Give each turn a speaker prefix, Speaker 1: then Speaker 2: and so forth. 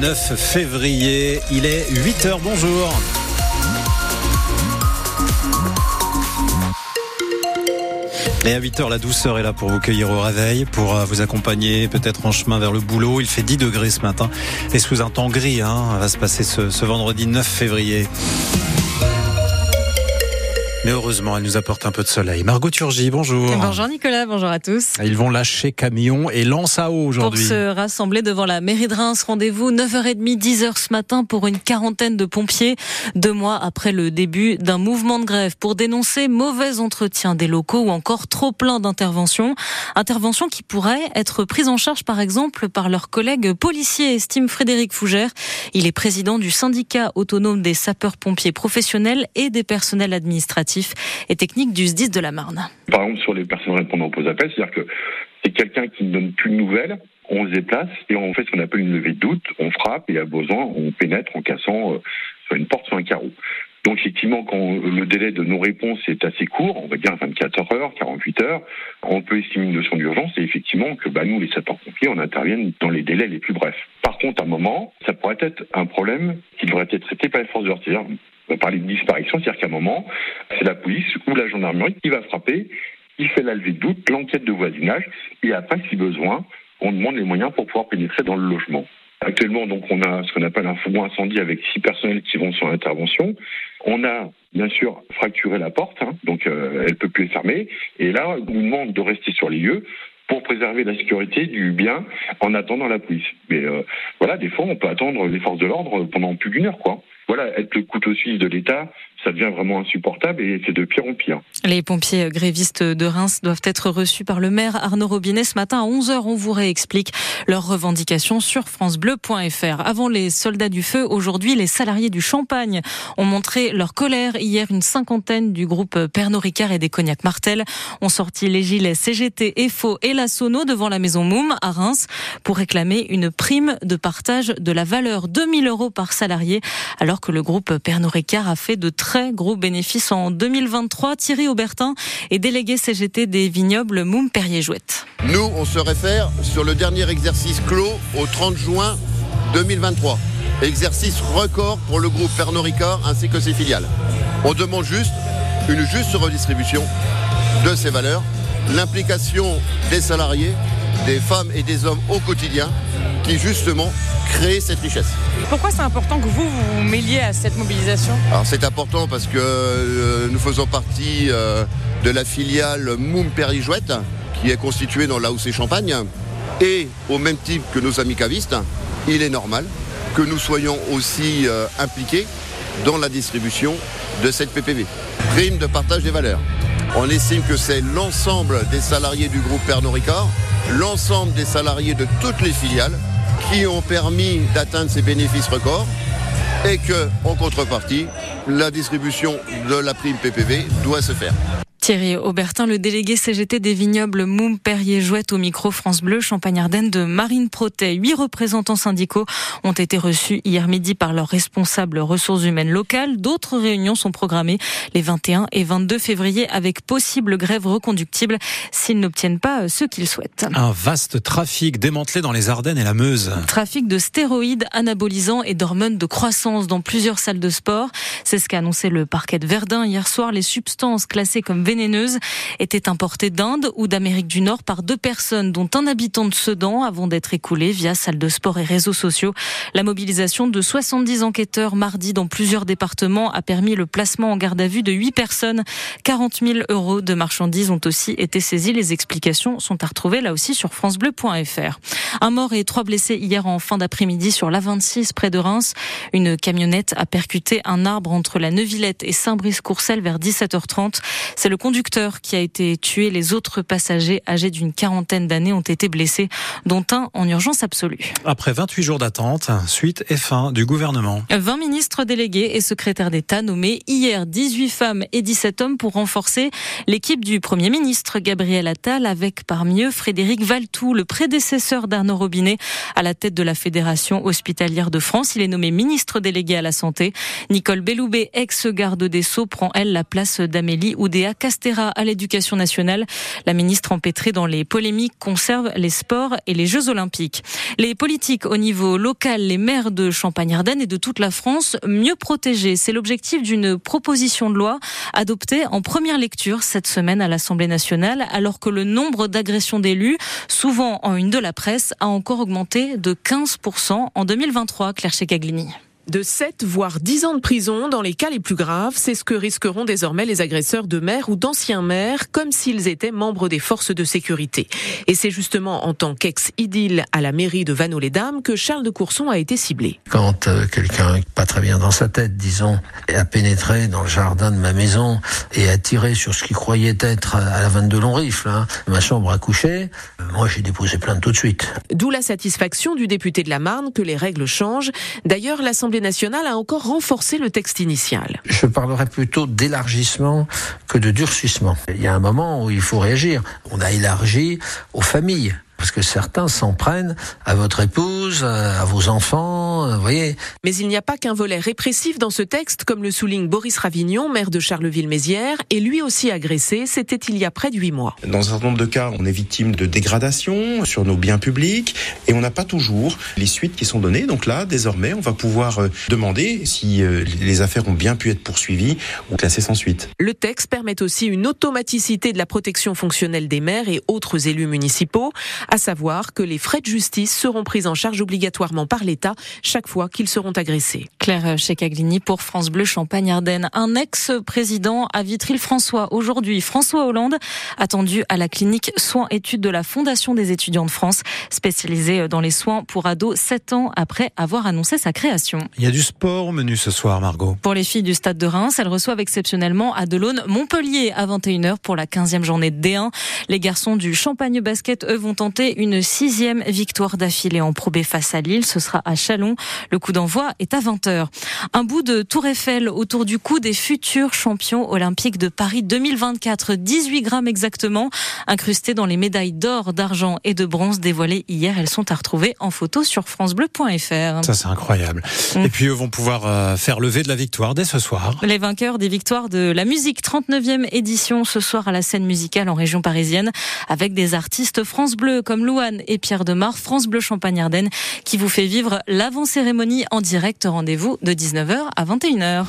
Speaker 1: 9 février. Il est 8h, bonjour. Et à 8h, la douceur est là pour vous cueillir au réveil, pour euh, vous accompagner peut-être en chemin vers le boulot. Il fait 10 degrés ce matin et sous un temps gris, hein, va se passer ce, ce vendredi 9 février. Mais heureusement, elle nous apporte un peu de soleil. Margot Turgy, bonjour.
Speaker 2: Bonjour Nicolas, bonjour à tous.
Speaker 1: Ils vont lâcher camion et lance à eau aujourd'hui.
Speaker 2: Pour se rassembler devant la mairie de Reims, rendez-vous 9h30, 10h ce matin pour une quarantaine de pompiers, deux mois après le début d'un mouvement de grève pour dénoncer mauvais entretien des locaux ou encore trop plein d'interventions. Interventions qui pourraient être prises en charge par exemple par leurs collègues policiers, estime Frédéric Fougère. Il est président du syndicat autonome des sapeurs-pompiers professionnels et des personnels administratifs et techniques du SDIS de la Marne.
Speaker 3: Par exemple, sur les personnes répondant aux appels, c'est-à-dire que c'est quelqu'un qui ne donne plus de nouvelles, on se déplace et on fait ce qu'on appelle une levée de doute, on frappe et à besoin, on pénètre en cassant euh, soit une porte, soit un carreau. Donc effectivement, quand le délai de nos réponses est assez court, on va dire 24 heures, 48 heures, on peut estimer une notion d'urgence et effectivement que bah, nous, les sapeurs-pompiers, on intervienne dans les délais les plus brefs. Par contre, à un moment, ça pourrait être un problème qui devrait être traité par les forces de l'ordre. On va parler de disparition, c'est-à-dire qu'à un moment, c'est la police ou la gendarmerie qui va frapper, il fait la levée de doute, l'enquête de voisinage, et après, si besoin, on demande les moyens pour pouvoir pénétrer dans le logement. Actuellement, donc, on a ce qu'on appelle un fourgon incendie avec six personnels qui vont sur l'intervention. On a bien sûr fracturé la porte, hein, donc euh, elle peut plus être fermée. Et là, on nous demande de rester sur les lieux pour préserver la sécurité du bien en attendant la police. Mais euh, voilà, des fois, on peut attendre les forces de l'ordre pendant plus d'une heure, quoi voilà, être le couteau suisse de l'État, ça devient vraiment insupportable et c'est de pire en pire.
Speaker 2: Les pompiers grévistes de Reims doivent être reçus par le maire Arnaud Robinet ce matin à 11h. On vous réexplique leurs revendications sur francebleu.fr. Avant les soldats du feu, aujourd'hui, les salariés du Champagne ont montré leur colère. Hier, une cinquantaine du groupe Pernod Ricard et des Cognac Martel ont sorti les gilets CGT, EFO et la Sono devant la maison Moum à Reims pour réclamer une prime de partage de la valeur 2000 euros par salarié alors que le groupe Pernod Ricard a fait de très gros bénéfices en 2023. Thierry Aubertin est délégué CGT des vignobles Moum Perrier-Jouette.
Speaker 4: Nous, on se réfère sur le dernier exercice clos au 30 juin 2023. Exercice record pour le groupe Pernod Ricard ainsi que ses filiales. On demande juste une juste redistribution de ces valeurs, l'implication des salariés, des femmes et des hommes au quotidien qui justement créent cette richesse.
Speaker 2: Pourquoi c'est important que vous vous mêliez à cette mobilisation
Speaker 4: Alors c'est important parce que euh, nous faisons partie euh, de la filiale Moum Jouette qui est constituée dans la et Champagne et au même type que nos amis cavistes, il est normal que nous soyons aussi euh, impliqués dans la distribution de cette PPV, prime de partage des valeurs. On estime que c'est l'ensemble des salariés du groupe Pernod Ricard, l'ensemble des salariés de toutes les filiales qui ont permis d'atteindre ces bénéfices records et que, en contrepartie, la distribution de la prime PPV doit se faire.
Speaker 2: Thierry Aubertin, le délégué CGT des vignobles Moum Perrier Jouette au micro France Bleu Champagne-Ardenne de Marine Protet. Huit représentants syndicaux ont été reçus hier midi par leurs responsables ressources humaines locales. D'autres réunions sont programmées les 21 et 22 février avec possible grève reconductible s'ils n'obtiennent pas ce qu'ils souhaitent.
Speaker 1: Un vaste trafic démantelé dans les Ardennes et la Meuse.
Speaker 2: Trafic de stéroïdes anabolisants et d'hormones de croissance dans plusieurs salles de sport. C'est ce qu'a annoncé le parquet de Verdun hier soir. Les substances classées comme vénéneuses était importée d'Inde ou d'Amérique du Nord par deux personnes, dont un habitant de Sedan, avant d'être écoulé via salle de sport et réseaux sociaux. La mobilisation de 70 enquêteurs mardi dans plusieurs départements a permis le placement en garde à vue de 8 personnes. 40 000 euros de marchandises ont aussi été saisis. Les explications sont à retrouver là aussi sur francebleu.fr. Un mort et trois blessés hier en fin d'après-midi sur l'A26 près de Reims. Une camionnette a percuté un arbre entre la Neuvillette et Saint-Brice-Courcelles vers 17h30. C'est le conducteur qui a été tué. Les autres passagers âgés d'une quarantaine d'années ont été blessés, dont un en urgence absolue.
Speaker 1: Après 28 jours d'attente, suite et fin du gouvernement.
Speaker 2: 20 ministres délégués et secrétaires d'État nommés hier 18 femmes et 17 hommes pour renforcer l'équipe du Premier ministre Gabriel Attal avec parmi eux Frédéric Valtou, le prédécesseur d'Arnaud Robinet à la tête de la Fédération hospitalière de France. Il est nommé ministre délégué à la santé. Nicole Belloubet, ex-garde des Sceaux, prend elle la place d'Amélie Oudéa À l'éducation nationale. La ministre empêtrée dans les polémiques conserve les sports et les Jeux olympiques. Les politiques au niveau local, les maires de Champagne-Ardenne et de toute la France mieux protégés. C'est l'objectif d'une proposition de loi adoptée en première lecture cette semaine à l'Assemblée nationale, alors que le nombre d'agressions d'élus, souvent en une de la presse, a encore augmenté de 15% en 2023. Claire Checaglini
Speaker 5: de 7 voire 10 ans de prison dans les cas les plus graves. C'est ce que risqueront désormais les agresseurs de maires ou d'anciens maires, comme s'ils étaient membres des forces de sécurité. Et c'est justement en tant qu'ex-idylle à la mairie de Vanneau-les-Dames que Charles de Courson a été ciblé.
Speaker 6: Quand euh, quelqu'un pas très bien dans sa tête, disons, a pénétré dans le jardin de ma maison et a tiré sur ce qu'il croyait être à la vanne de long rifle, hein, ma chambre à coucher, moi j'ai déposé plainte tout de suite.
Speaker 5: D'où la satisfaction du député de la Marne que les règles changent. D'ailleurs, l'Assemblée nationale a encore renforcé le texte initial.
Speaker 6: Je parlerai plutôt d'élargissement que de durcissement. Il y a un moment où il faut réagir. On a élargi aux familles parce que certains s'en prennent à votre épouse, à vos enfants, vous voyez.
Speaker 5: Mais il n'y a pas qu'un volet répressif dans ce texte, comme le souligne Boris Ravignon, maire de Charleville-Mézières, et lui aussi agressé, c'était il y a près de huit mois.
Speaker 7: Dans un certain nombre de cas, on est victime de dégradation sur nos biens publics, et on n'a pas toujours les suites qui sont données. Donc là, désormais, on va pouvoir euh, demander si euh, les affaires ont bien pu être poursuivies ou classées sans suite.
Speaker 5: Le texte permet aussi une automaticité de la protection fonctionnelle des maires et autres élus municipaux à savoir que les frais de justice seront pris en charge obligatoirement par l'État chaque fois qu'ils seront agressés.
Speaker 2: Claire Checaglini pour France Bleu Champagne-Ardenne. Un ex-président à Vitry-François aujourd'hui, François Hollande, attendu à la clinique soins-études de la Fondation des étudiants de France, spécialisée dans les soins pour ados 7 ans après avoir annoncé sa création.
Speaker 1: Il y a du sport au menu ce soir, Margot.
Speaker 2: Pour les filles du Stade de Reims, elles reçoivent exceptionnellement à Delaune Montpellier à 21h pour la 15e journée de D1. Les garçons du Champagne Basket, eux, vont tenter une sixième victoire d'affilée en Pro face à Lille. Ce sera à Chalon. Le coup d'envoi est à 20h. Un bout de Tour Eiffel autour du cou des futurs champions olympiques de Paris 2024. 18 grammes exactement, incrustés dans les médailles d'or, d'argent et de bronze dévoilées hier. Elles sont à retrouver en photo sur francebleu.fr.
Speaker 1: Ça, c'est incroyable. Mm. Et puis, eux vont pouvoir euh, faire lever de la victoire dès ce soir.
Speaker 2: Les vainqueurs des victoires de la musique, 39e édition ce soir à la scène musicale en région parisienne avec des artistes France Bleu comme Louane et Pierre Demar, France Bleu Champagne-Ardenne, qui vous fait vivre l'avant-cérémonie en direct. Rendez-vous de 19h à 21h.